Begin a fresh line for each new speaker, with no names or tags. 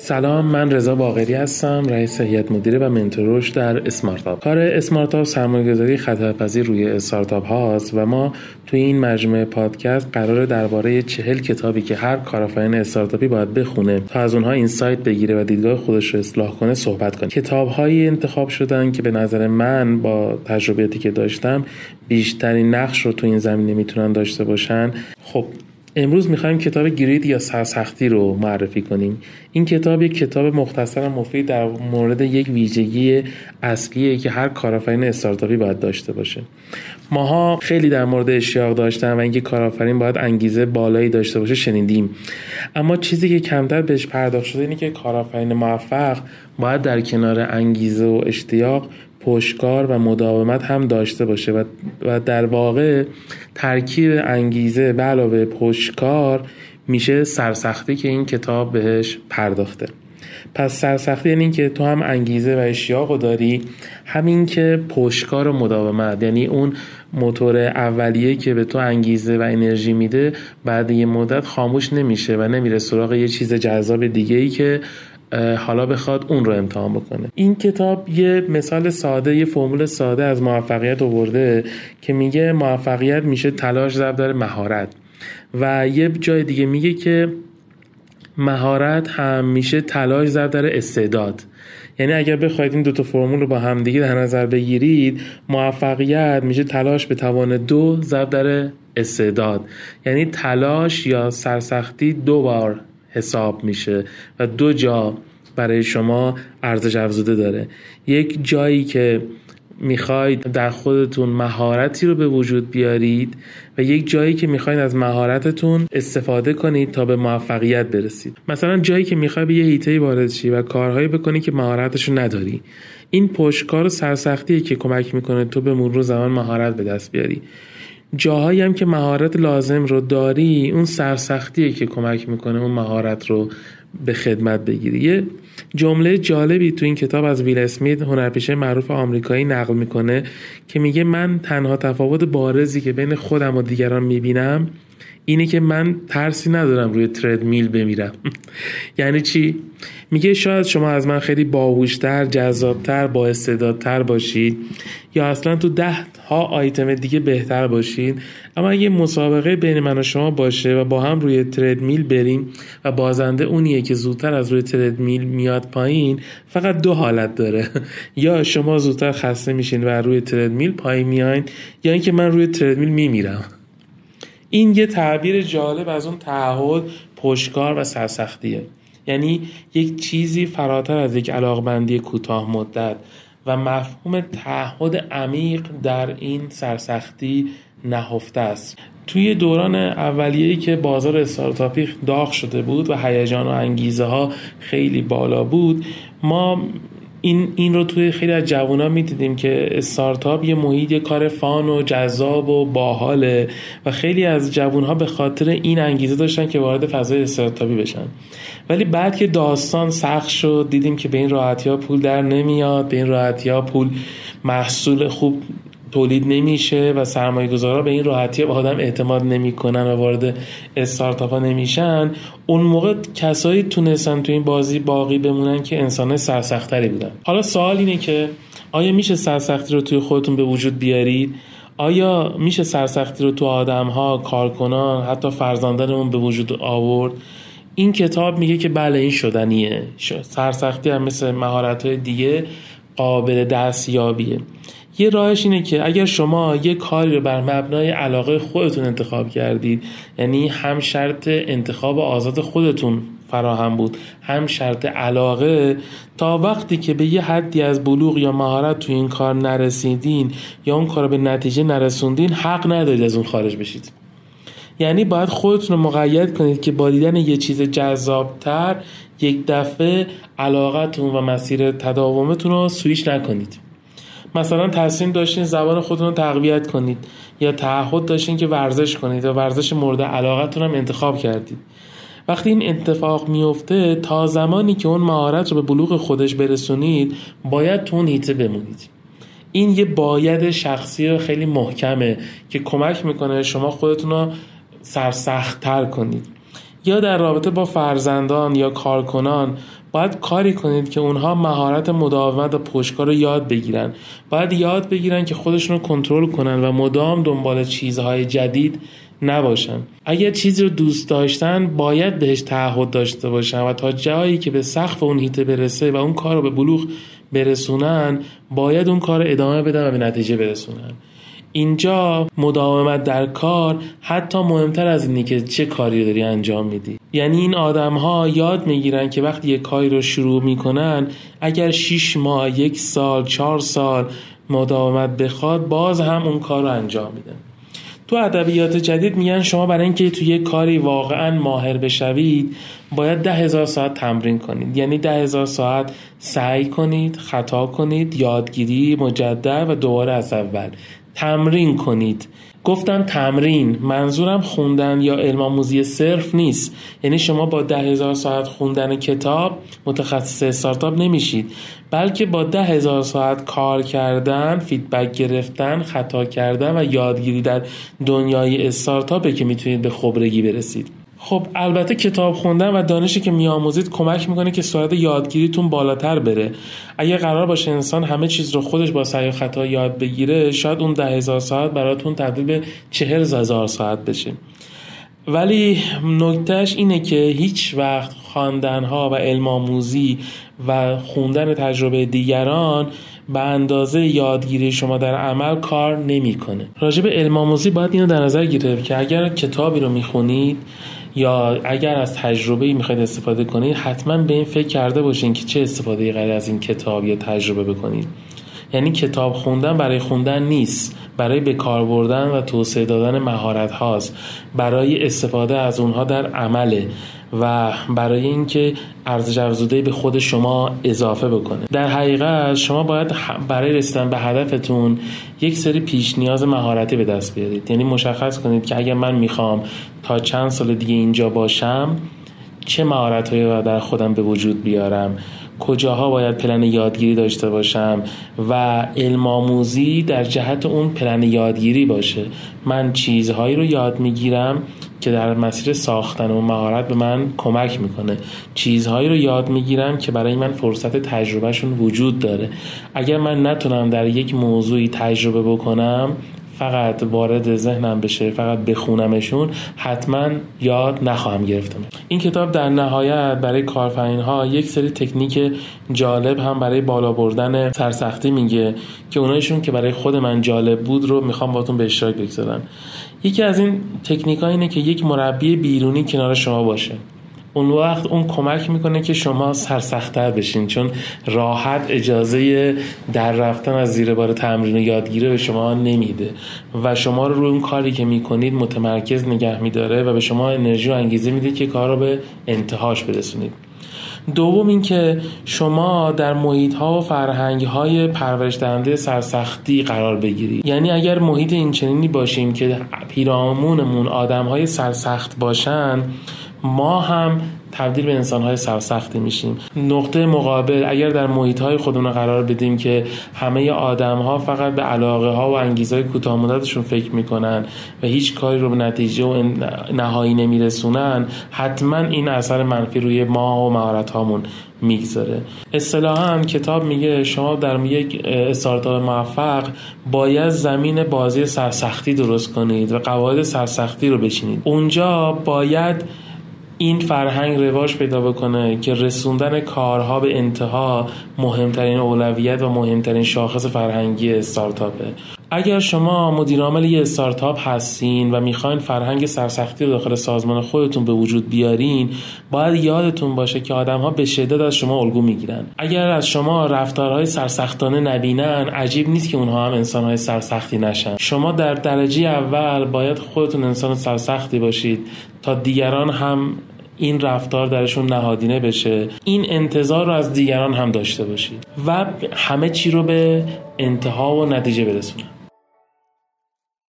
سلام من رضا باقری هستم رئیس هیئت مدیره و منتور در اسمارتاپ کار اسمارتاپ سرمایه‌گذاری خطرپذیر روی استارتاپ هاست و ما توی این مجموعه پادکست قرار درباره چهل کتابی که هر کارآفرین استارتاپی باید بخونه تا از اونها اینسایت بگیره و دیدگاه خودش رو اصلاح کنه صحبت کنیم کتابهایی انتخاب شدن که به نظر من با تجربیاتی که داشتم بیشترین نقش رو تو این زمینه می‌تونن داشته باشن. خب امروز می‌خوایم کتاب گرید یا سرسختی رو معرفی کنیم. این کتاب یک کتاب مختصر و مفید در مورد یک ویژگی اصلیه که هر کارآفرین استارتاپی باید داشته باشه. ماها خیلی در مورد اشتیاق داشتن و اینکه کارآفرین باید انگیزه بالایی داشته باشه شنیدیم. اما چیزی که کمتر بهش پرداخت شده اینه که کارآفرین موفق باید در کنار انگیزه و اشتیاق پشکار و مداومت هم داشته باشه و, در واقع ترکیب انگیزه به علاوه پشکار میشه سرسختی که این کتاب بهش پرداخته. پس سرسختی یعنی که تو هم انگیزه و اشتیاق داری همین که پشکار و مداومت. یعنی اون موتور اولیه که به تو انگیزه و انرژی میده بعد یه مدت خاموش نمیشه و نمیره سراغ یه چیز جذاب دیگه ای که حالا بخواد اون رو امتحان بکنه. این کتاب یه مثال ساده یه فرمول ساده از موفقیت آورده که میگه موفقیت میشه تلاش ضرب داره مهارت. و یه جای دیگه میگه که مهارت هم میشه تلاش ضرب داره استعداد. یعنی اگر بخواید این دوتا فرمول رو با هم دیگه در نظر بگیرید موفقیت میشه تلاش به توان دو ضرب در استعداد. یعنی تلاش یا سرسختی دو بار حساب میشه و دو جا برای شما ارزش افزوده داره. یک جایی که می‌خواید در خودتون مهارتی رو به وجود بیارید و یک جایی که می‌خواید از مهارتتون استفاده کنید تا به موفقیت برسید. مثلا جایی که می‌خوای به یه هیته وارد شی و کارهایی بکنی که مهارتشو نداری. این پشتکار و سرسختیه که کمک می‌کنه تو به مرور زمان مهارت به دست بیاری. جاهایی هم که مهارت لازم رو داری اون سرسختیه که کمک می‌کنه اون مهارت رو به خدمت بگیری. جمله جالبی تو این کتاب از ویل اسمیت هنرپیشه معروف آمریکایی نقل می‌کنه که میگه من تنها تفاوت بارزی که بین خودم و دیگران می‌بینم اینه که من ترسی ندارم روی ترد میل بمیرم. یعنی چی؟ میگه شاید شما از من خیلی باهوشتر جذابتر با استعدادتر باشید یا اصلا تو ده ها آیتم دیگه بهتر باشید. اما اگه مسابقه بین من و شما باشه و با هم روی تردمیل بریم و بازنده اونیه که زودتر از روی تردمیل میاد پایین فقط دو حالت داره. یا شما زودتر خسته میشین و روی تردمیل پایین میاین یا اینکه من روی تردمیل میمیرم. این یه تعبیر جالب از اون تعهد پشکار و سرسختیه. یعنی یک چیزی فراتر از یک علاقمندی کوتاه مدت و مفهوم تعهد عمیق در این سرسختی نهفته است. توی دوران اولیه‌ای که بازار استارتاپی داغ شده بود و هیجان و انگیزه ها خیلی بالا بود ما این این رو توی خیلی از جوونا می‌دیدیم که استارتاپ یه محیط یه کار فان و جذاب و باحاله و خیلی از جوون به خاطر این انگیزه داشتن که وارد فضای استارتاپی بشن. ولی بعد که داستان سخت شد دیدیم که به این راحتی ها پول در نمیاد به این راحتی ها پول محصول خوب تولید نمیشه و سرمایه گذارا به این راحتی به آدم اعتماد نمی‌کنن و وارد استارتاپ ها نمیشن. اون موقع کسایی تونستن تو این بازی باقی بمونن که انسان سرسختری بودن. حالا سوال اینه که آیا میشه سرسختی رو توی خودتون به وجود بیارید؟ آیا میشه سرسختی رو تو آدم ها کارکنان حتی فرزندانمون به وجود آورد؟ این کتاب میگه که بله این شدنیه. سرسختی هم مثل مهارت های دیگه قابل دستیابیه. یه راهش اینه که اگر شما یه کاری رو بر مبنای علاقه خودتون انتخاب کردید یعنی هم شرط انتخاب آزاد خودتون فراهم بود هم شرط علاقه تا وقتی که به یه حدی از بلوغ یا مهارت تو این کار نرسیدین یا اون کار به نتیجه نرسوندین حق ندارید از اون خارج بشید. یعنی باید خودتون رو مقید کنید که با دیدن یه چیز جذابتر یک دفعه علاقتون و مسیر تداومتون رو سویش نکنید. مثلا تصمیم داشتین زبان خودتون رو تقویت کنید یا تعهد داشتین که ورزش کنید یا ورزش مورد علاقتون هم انتخاب کردید. وقتی این اتفاق میفته تا زمانی که اون مهارت رو به بلوغ خودش برسونید باید تو اون هیته بمونید. این یه باید شخصی و خیلی محکمه که کمک می‌کنه شما خودتون رو سرسختتر کنید. یا در رابطه با فرزندان یا کارکنان باید کاری کنید که اونها مهارت مداومت و پشتکار رو یاد بگیرن. باید یاد بگیرن که خودشون رو کنترل کنن و مدام دنبال چیزهای جدید نباشن. اگر چیزی رو دوست داشتن باید بهش تعهد داشته باشن و تا جایی که به سقف اون هیته برسه و اون کار رو به بلوغ برسونن باید اون کار ادامه بدن و به نتیجه برسونن. اینجا مداومت در کار حتی مهمتر از اینی که چه کاری داری انجام میدی. یعنی این آدم ها یاد می‌گیرن که وقتی یک کاری رو شروع می‌کنن اگر 6 ماه یک سال چهار سال مداومت بخواد باز هم اون کار رو انجام میدن تو ادبیات جدید میگن شما برای اینکه توی یک کاری واقعا ماهر بشوید باید ده هزار ساعت تمرین کنید. یعنی ده هزار ساعت سعی کنید خطا کنید یادگیری مجدد و دوباره از اول. تمرین کنید. گفتم تمرین. منظورم خوندن یا علم آموزی صرف نیست. یعنی شما با ده هزار ساعت خوندن کتاب متخصص استارتاپ نمیشید. بلکه با ده هزار ساعت کار کردن فیدبک گرفتن خطا کردن و یادگیری در دنیای استارتاپه که می‌تونید به خبرگی برسید. خب البته کتاب خوندن و دانشی که میآموزید کمک می‌کنه که سرعت یادگیریتون بالاتر بره اگه قرار باشه انسان همه چیز رو خودش با سعی و خطا یاد بگیره شاید اون ده هزار ساعت براتون تبدیل به چهل هزار ساعت بشه ولی نکتهش اینه که هیچ وقت خواندن ها و علم آموزی و خوندن تجربه دیگران به اندازه یادگیری شما در عمل کار نمی‌کنه. راجع به علم آموزی باید اینو در نظر گرفت که اگر کتابی رو می‌خونید یا اگر از تجربه می‌خواید استفاده کنید حتما به این فکر کرده باشین که چه استفاده غیر از این کتاب یا تجربه بکنید. یعنی کتاب خوندن برای خوندن نیست. برای به کار بردن و توسعه دادن مهارت هاست. برای استفاده از اونها در عمله و برای اینکه ارزش افزوده به خود شما اضافه بکنه. در حقیقت شما باید برای رسیدن به هدفتون یک سری پیش نیاز مهارتی به دست بیارید. یعنی مشخص کنید که اگر من می‌خوام تا چند سال دیگه اینجا باشم چه مهارت هایی باید در خودم به وجود بیارم؟ کجاها باید پلن یادگیری داشته باشم و علم آموزی در جهت اون پلن یادگیری باشه. من چیزهایی رو یاد می‌گیرم که در مسیر ساختن و مهارت به من کمک می‌کنه. چیزهایی رو یاد می‌گیرم که برای من فرصت تجربهشون وجود داره. اگر من نتونم در یک موضوعی تجربه بکنم فقط وارد ذهنم بشه فقط بخونمشون حتما یاد نخواهم گرفتم این کتاب در نهایت برای کارفرین ها یک سری تکنیک جالب هم برای بالا بردن سرسختی میگه که اونایشون که برای خود من جالب بود رو می‌خوام باتون به اشتراک بگذارم. یکی از این تکنیک ها اینه که یک مربی بیرونی کنار شما باشه. اون وقت اون کمک می‌کنه که شما سرسختتر بشین چون راحت اجازه در رفتن از زیر بار تمرین و یادگیری به شما نمیده. و شما رو روی اون کاری که می‌کنید متمرکز نگه میداره و به شما انرژی و انگیزه میده که کار رو به انتهاش برسونید. دوم اینکه شما در محیط ها و فرهنگ های پرورش دهنده سرسختی قرار بگیرید. یعنی اگر محیط این چنینی باشیم که پیرامونمون آدم های سرسخت باشن ما هم تبدیل به انسان های سرسختی میشیم. نقطه مقابل اگر در محیط های خودمون قرار بدیم که همه آدم ها فقط به علاقه ها و انگیزه های کوتاه فکر می‌کنن و هیچ کاری رو به نتیجه و نهایی نمیرسونن حتما این اثر منفی روی ما و مهارت هامون می‌گذاره. اصطلاحا کتاب میگه شما در یک استارتاپ موفق باید زمین بازی سرسختی درست کنید و قواعد سرسختی رو بچینید. اونجا باید این فرهنگ رواج پیدا بکنه که رسوندن کارها به انتها مهمترین اولویت و مهمترین شاخص فرهنگی استارتاپه. اگر شما مدیر عامل یه استارتاپ هستین و می‌خواین فرهنگ سرسختی رو داخل سازمان خودتون به وجود بیارین باید یادتون باشه که آدم ها به شدت از شما الگو می‌گیرن. اگر از شما رفتارهای سرسختانه نبینن عجیب نیست که اونها هم انسانهای سرسختی نشن. شما در درجه اول باید خودتون انسان سرسختی باشید تا دیگران هم این رفتار درشون نهادینه بشه. این انتظار رو از دیگران هم داشته باشید و همه چی رو به انتها و نتیجه برسونید